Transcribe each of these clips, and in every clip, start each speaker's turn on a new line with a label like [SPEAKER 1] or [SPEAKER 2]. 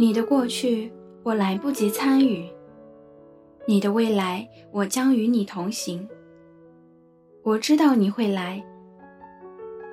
[SPEAKER 1] 你的过去我来不及参与，你的未来我将与你同行。我知道你会来，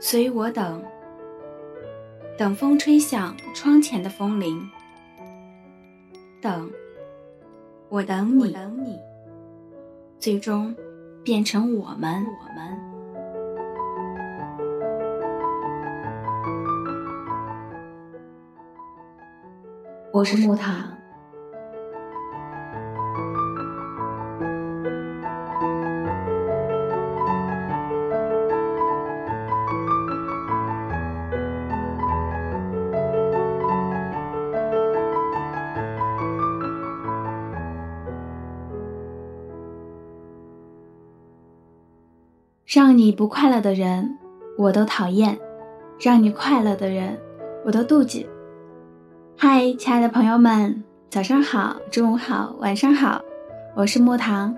[SPEAKER 1] 所以我等，等风吹响窗前的风铃，等，我等你，等你，最终变成我们，我们。我是木糖。让你不快乐的人，我都讨厌；让你快乐的人，我都妒忌。嗨，亲爱的朋友们，早上好，中午好，晚上好，我是木糖。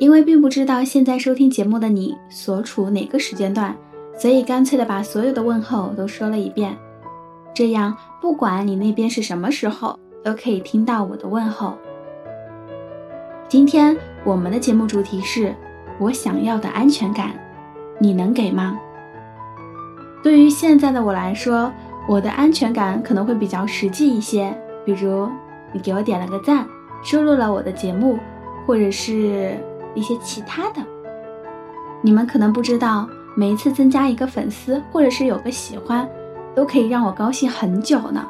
[SPEAKER 1] 因为并不知道现在收听节目的你所处哪个时间段，所以干脆的把所有的问候都说了一遍。这样，不管你那边是什么时候，都可以听到我的问候。今天我们的节目主题是。我想要的安全感，你能给吗？对于现在的我来说，我的安全感可能会比较实际一些，比如你给我点了个赞，收录了我的节目，或者是一些其他的。你们可能不知道，每一次增加一个粉丝，或者是有个喜欢，都可以让我高兴很久呢。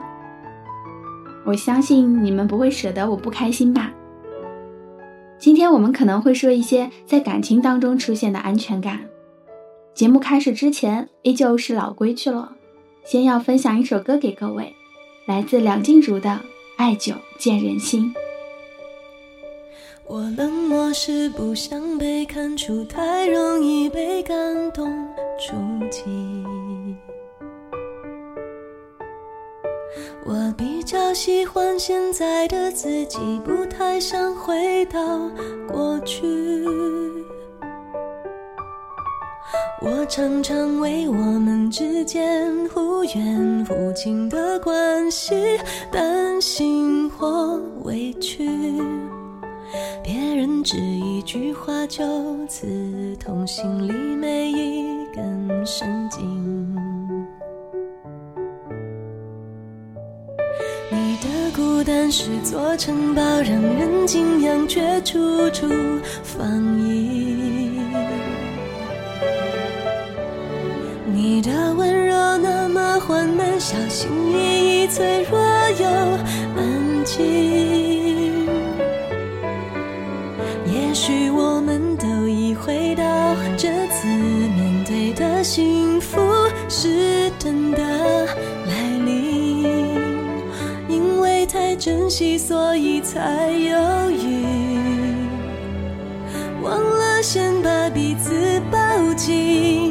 [SPEAKER 1] 我相信你们不会舍得我不开心吧？今天我们可能会说一些在感情当中出现的安全感。节目开始之前，依旧是老规矩了，先要分享一首歌给各位，来自梁静茹的《爱久见人心》。
[SPEAKER 2] 我冷漠是不想被看出，太容易被感动触及。我比较喜欢现在的自己，不太想回到过去。我常常为我们之间忽远忽近的关系担心或委屈，别人只一句话就刺痛心里每一根神经。孤单是座城堡，让人敬仰，却处处防御。你的温柔那么缓慢，小心翼翼，脆弱又安静。也许我们都已回到这次面对的幸福是真的来临。因为太。珍惜，所以才犹豫，忘了先把彼此抱紧。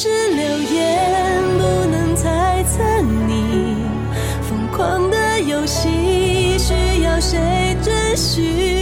[SPEAKER 2] 是流言，不能猜测你疯狂的游戏，需要谁准许？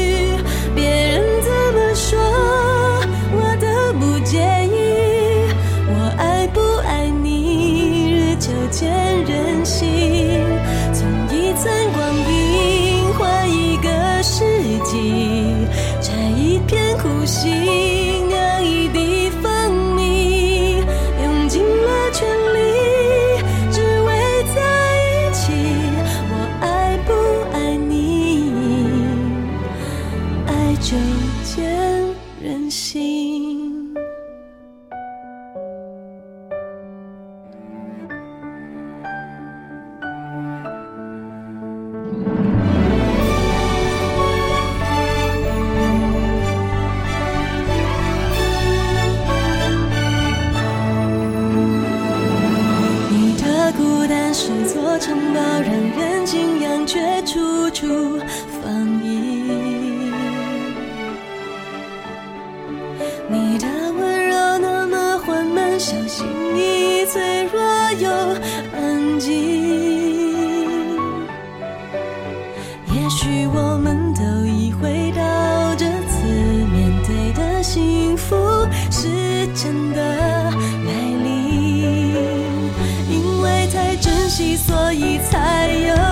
[SPEAKER 2] 城堡让人敬仰却处处所以才
[SPEAKER 1] 有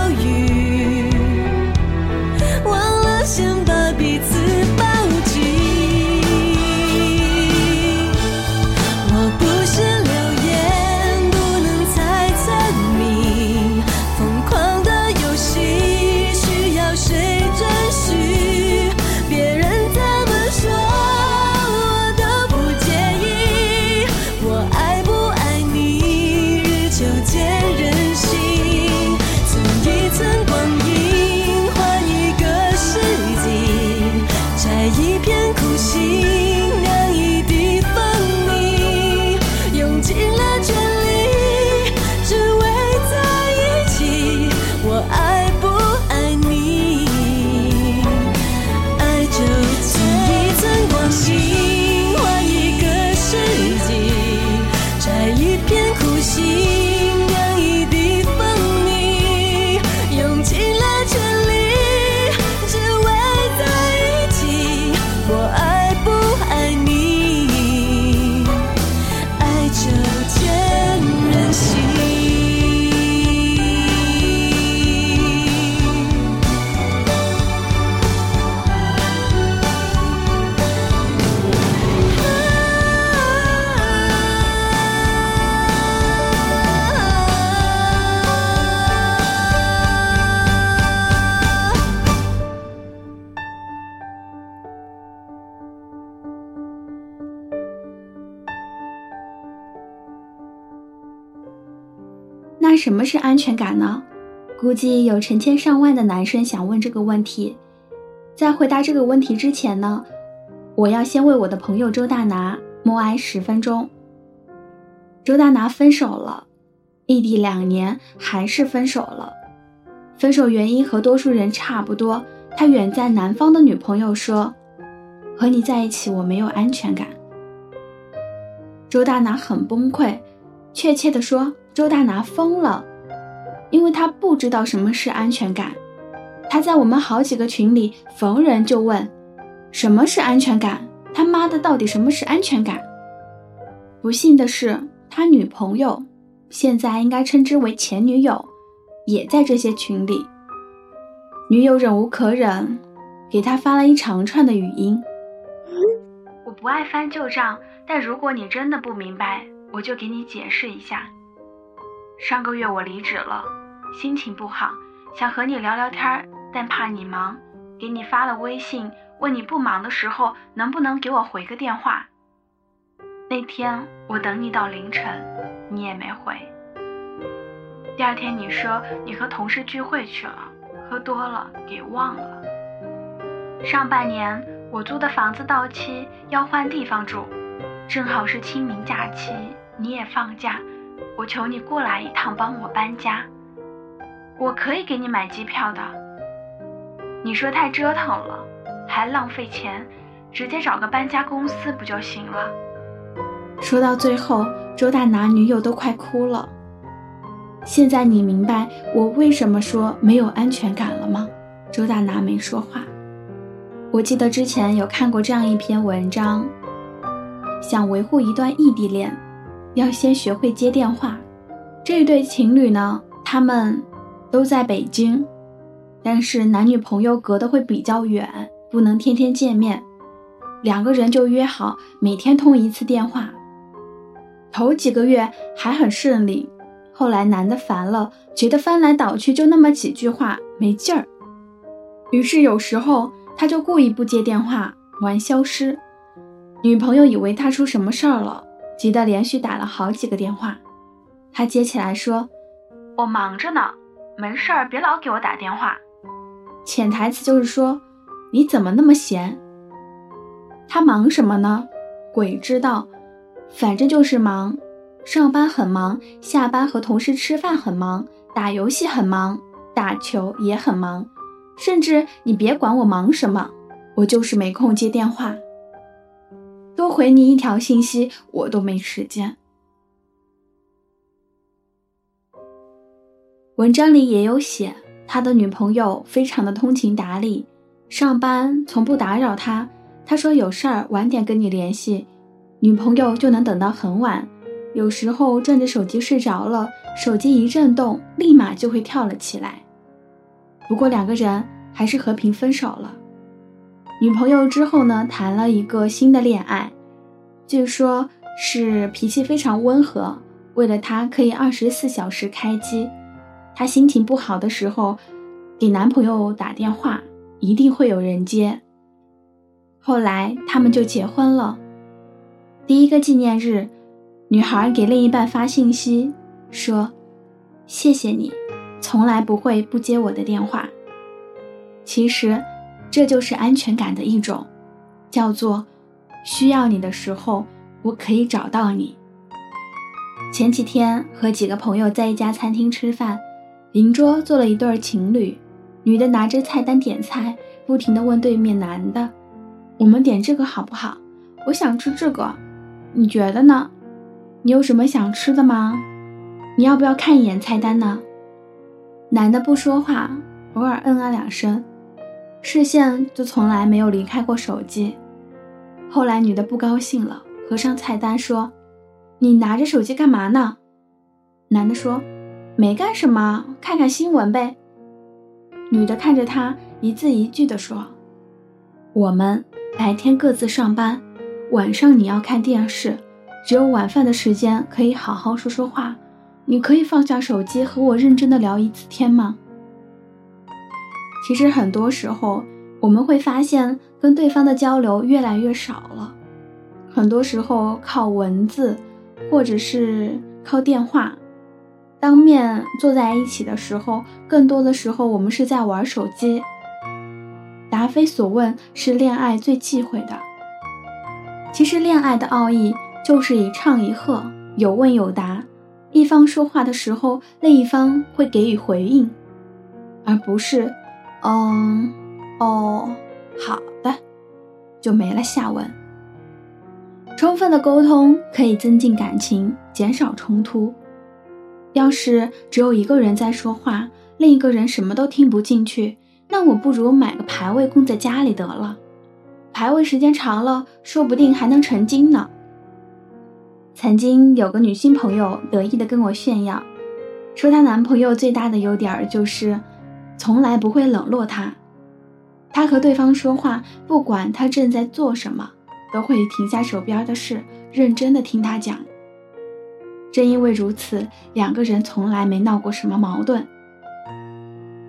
[SPEAKER 1] 什么是安全感呢？估计有成千上万的男生想问这个问题。在回答这个问题之前呢，我要先为我的朋友周大拿默哀十分钟。周大拿分手了，异地两年还是分手了。分手原因和多数人差不多，他远在南方的女朋友说：“和你在一起我没有安全感。”周大拿很崩溃，确切的说，周大拿疯了，因为他不知道什么是安全感。他在我们好几个群里逢人就问：“什么是安全感？他妈的，到底什么是安全感？”不幸的是，他女朋友，现在应该称之为前女友，也在这些群里。女友忍无可忍，给他发了一长串的语音：“我不爱翻旧账，但如果你真的不明白，我就给你解释一下。上个月我离职了，心情不好。”想和你聊聊天，但怕你忙，给你发了微信，问你不忙的时候能不能给我回个电话。那天我等你到凌晨，你也没回。第二天你说你和同事聚会去了，喝多了给忘了。上半年我租的房子到期要换地方住，正好是清明假期，你也放假，我求你过来一趟帮我搬家。我可以给你买机票的，你说太折腾了，还浪费钱，直接找个搬家公司不就行了？说到最后，周大拿女友都快哭了。现在你明白我为什么说没有安全感了吗？周大拿没说话。我记得之前有看过这样一篇文章，想维护一段异地恋，要先学会接电话。这对情侣呢，他们。都在北京，但是男女朋友隔得会比较远，不能天天见面。两个人就约好每天通一次电话。头几个月还很顺利，后来男的烦了，觉得翻来倒去就那么几句话没劲儿，于是有时候他就故意不接电话，玩消失。女朋友以为他出什么事儿了，急得连续打了好几个电话。他接起来说：“我忙着呢。”没事儿，别老给我打电话。潜台词就是说，你怎么那么闲？他忙什么呢？鬼知道，反正就是忙。上班很忙，下班和同事吃饭很忙，打游戏很忙，打球也很忙。甚至你别管我忙什么，我就是没空接电话。多回你一条信息，我都没时间。文章里也有写，他的女朋友非常的通情达理，上班从不打扰他。他说有事儿晚点跟你联系，女朋友就能等到很晚。有时候转着手机睡着了，手机一震动，立马就会跳了起来。不过两个人还是和平分手了。女朋友之后呢，谈了一个新的恋爱，据说是脾气非常温和，为了他可以二十四小时开机。她心情不好的时候，给男朋友打电话，一定会有人接。后来他们就结婚了。第一个纪念日，女孩给另一半发信息说：“谢谢你，从来不会不接我的电话。”其实，这就是安全感的一种，叫做需要你的时候，我可以找到你。前几天和几个朋友在一家餐厅吃饭。邻桌坐了一对情侣，女的拿着菜单点菜，不停地问对面男的：“我们点这个好不好？我想吃这个，你觉得呢？你有什么想吃的吗？你要不要看一眼菜单呢？”男的不说话，偶尔嗯啊两声，视线就从来没有离开过手机。后来女的不高兴了，合上菜单说：“你拿着手机干嘛呢？”男的说。没干什么，看看新闻呗。女的看着他，一字一句地说：“我们白天各自上班，晚上你要看电视，只有晚饭的时间可以好好说说话。你可以放下手机和我认真的聊一次天吗？”其实很多时候，我们会发现跟对方的交流越来越少了，很多时候靠文字，或者是靠电话。当面坐在一起的时候，更多的时候我们是在玩手机。答非所问是恋爱最忌讳的。其实恋爱的奥义就是一唱一和，有问有答，一方说话的时候，另一方会给予回应，而不是“嗯，哦，好的”，就没了下文。充分的沟通可以增进感情，减少冲突。要是只有一个人在说话，另一个人什么都听不进去，那我不如买个牌位供在家里得了。牌位时间长了，说不定还能成精呢。曾经有个女性朋友得意的跟我炫耀，说她男朋友最大的优点就是从来不会冷落他，他和对方说话，不管他正在做什么，都会停下手边的事，认真的听他讲。正因为如此，两个人从来没闹过什么矛盾。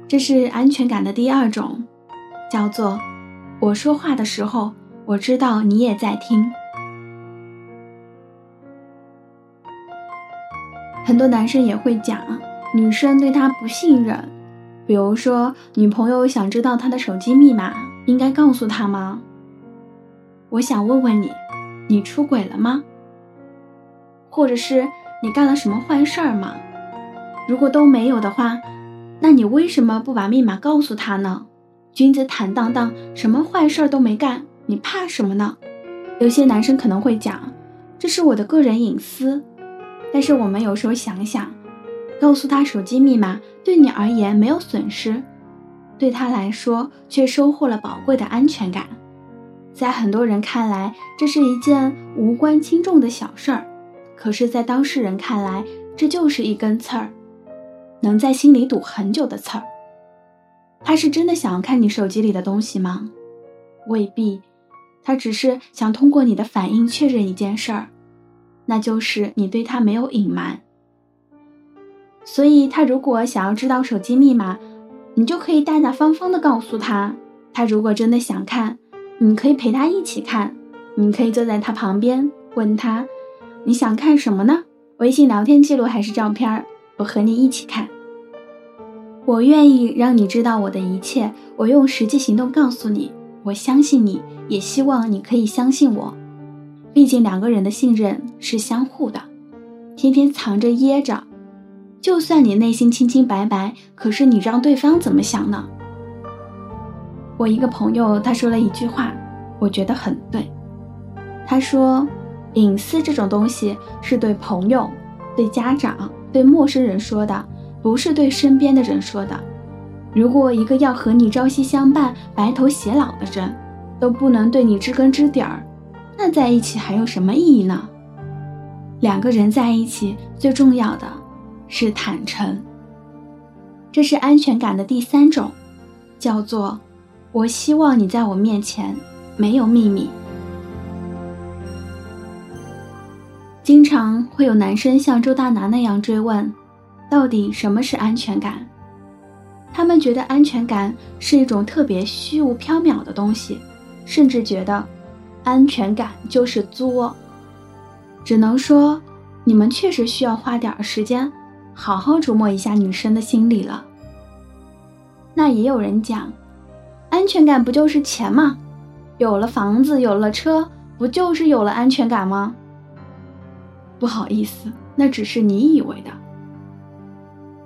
[SPEAKER 1] 这是安全感的第二种，叫做我说话的时候，我知道你也在听。很多男生也会讲，女生对他不信任，比如说女朋友想知道他的手机密码，应该告诉他吗？我想问问你，你出轨了吗？或者是？你干了什么坏事儿吗？如果都没有的话，那你为什么不把密码告诉他呢？君子坦荡荡，什么坏事儿都没干，你怕什么呢？有些男生可能会讲，这是我的个人隐私。但是我们有时候想想，告诉他手机密码对你而言没有损失，对他来说却收获了宝贵的安全感。在很多人看来，这是一件无关轻重的小事儿。可是，在当事人看来，这就是一根刺儿，能在心里堵很久的刺儿。他是真的想要看你手机里的东西吗？未必，他只是想通过你的反应确认一件事儿，那就是你对他没有隐瞒。所以，他如果想要知道手机密码，你就可以大大方方的告诉他。他如果真的想看，你可以陪他一起看，你可以坐在他旁边问他。你想看什么呢？微信聊天记录还是照片？我和你一起看。我愿意让你知道我的一切，我用实际行动告诉你，我相信你，也希望你可以相信我。毕竟两个人的信任是相互的，天天藏着掖着，就算你内心清清白白，可是你让对方怎么想呢？我一个朋友他说了一句话，我觉得很对。他说。隐私这种东西是对朋友、对家长、对陌生人说的，不是对身边的人说的。如果一个要和你朝夕相伴、白头偕老的人，都不能对你知根知底儿，那在一起还有什么意义呢？两个人在一起最重要的是坦诚，这是安全感的第三种，叫做我希望你在我面前没有秘密。经常会有男生像周大拿那样追问，到底什么是安全感？他们觉得安全感是一种特别虚无缥缈的东西，甚至觉得安全感就是作。只能说，你们确实需要花点时间，好好琢磨一下女生的心理了。那也有人讲，安全感不就是钱吗？有了房子，有了车，不就是有了安全感吗？不好意思，那只是你以为的。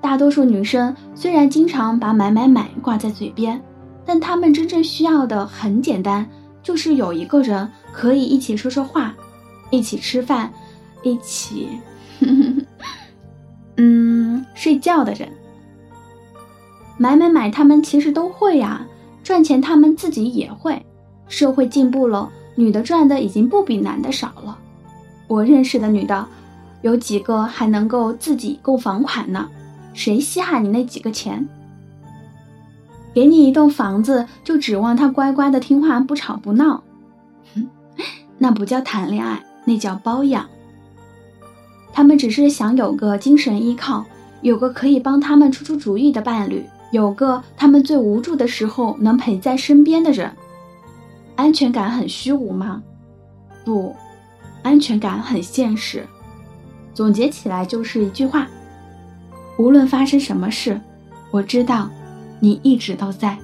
[SPEAKER 1] 大多数女生虽然经常把买买买挂在嘴边，但她们真正需要的很简单，就是有一个人可以一起说说话，一起吃饭，一起，嗯，睡觉的人。买买买，他们其实都会呀，赚钱他们自己也会。社会进步了，女的赚的已经不比男的少了。我认识的女的，有几个还能够自己购房款呢？谁稀罕你那几个钱？给你一栋房子，就指望他乖乖的听话，不吵不闹？哼，那不叫谈恋爱，那叫包养。他们只是想有个精神依靠，有个可以帮他们出出主意的伴侣，有个他们最无助的时候能陪在身边的人。安全感很虚无吗？不。安全感很现实，总结起来就是一句话：无论发生什么事，我知道你一直都在。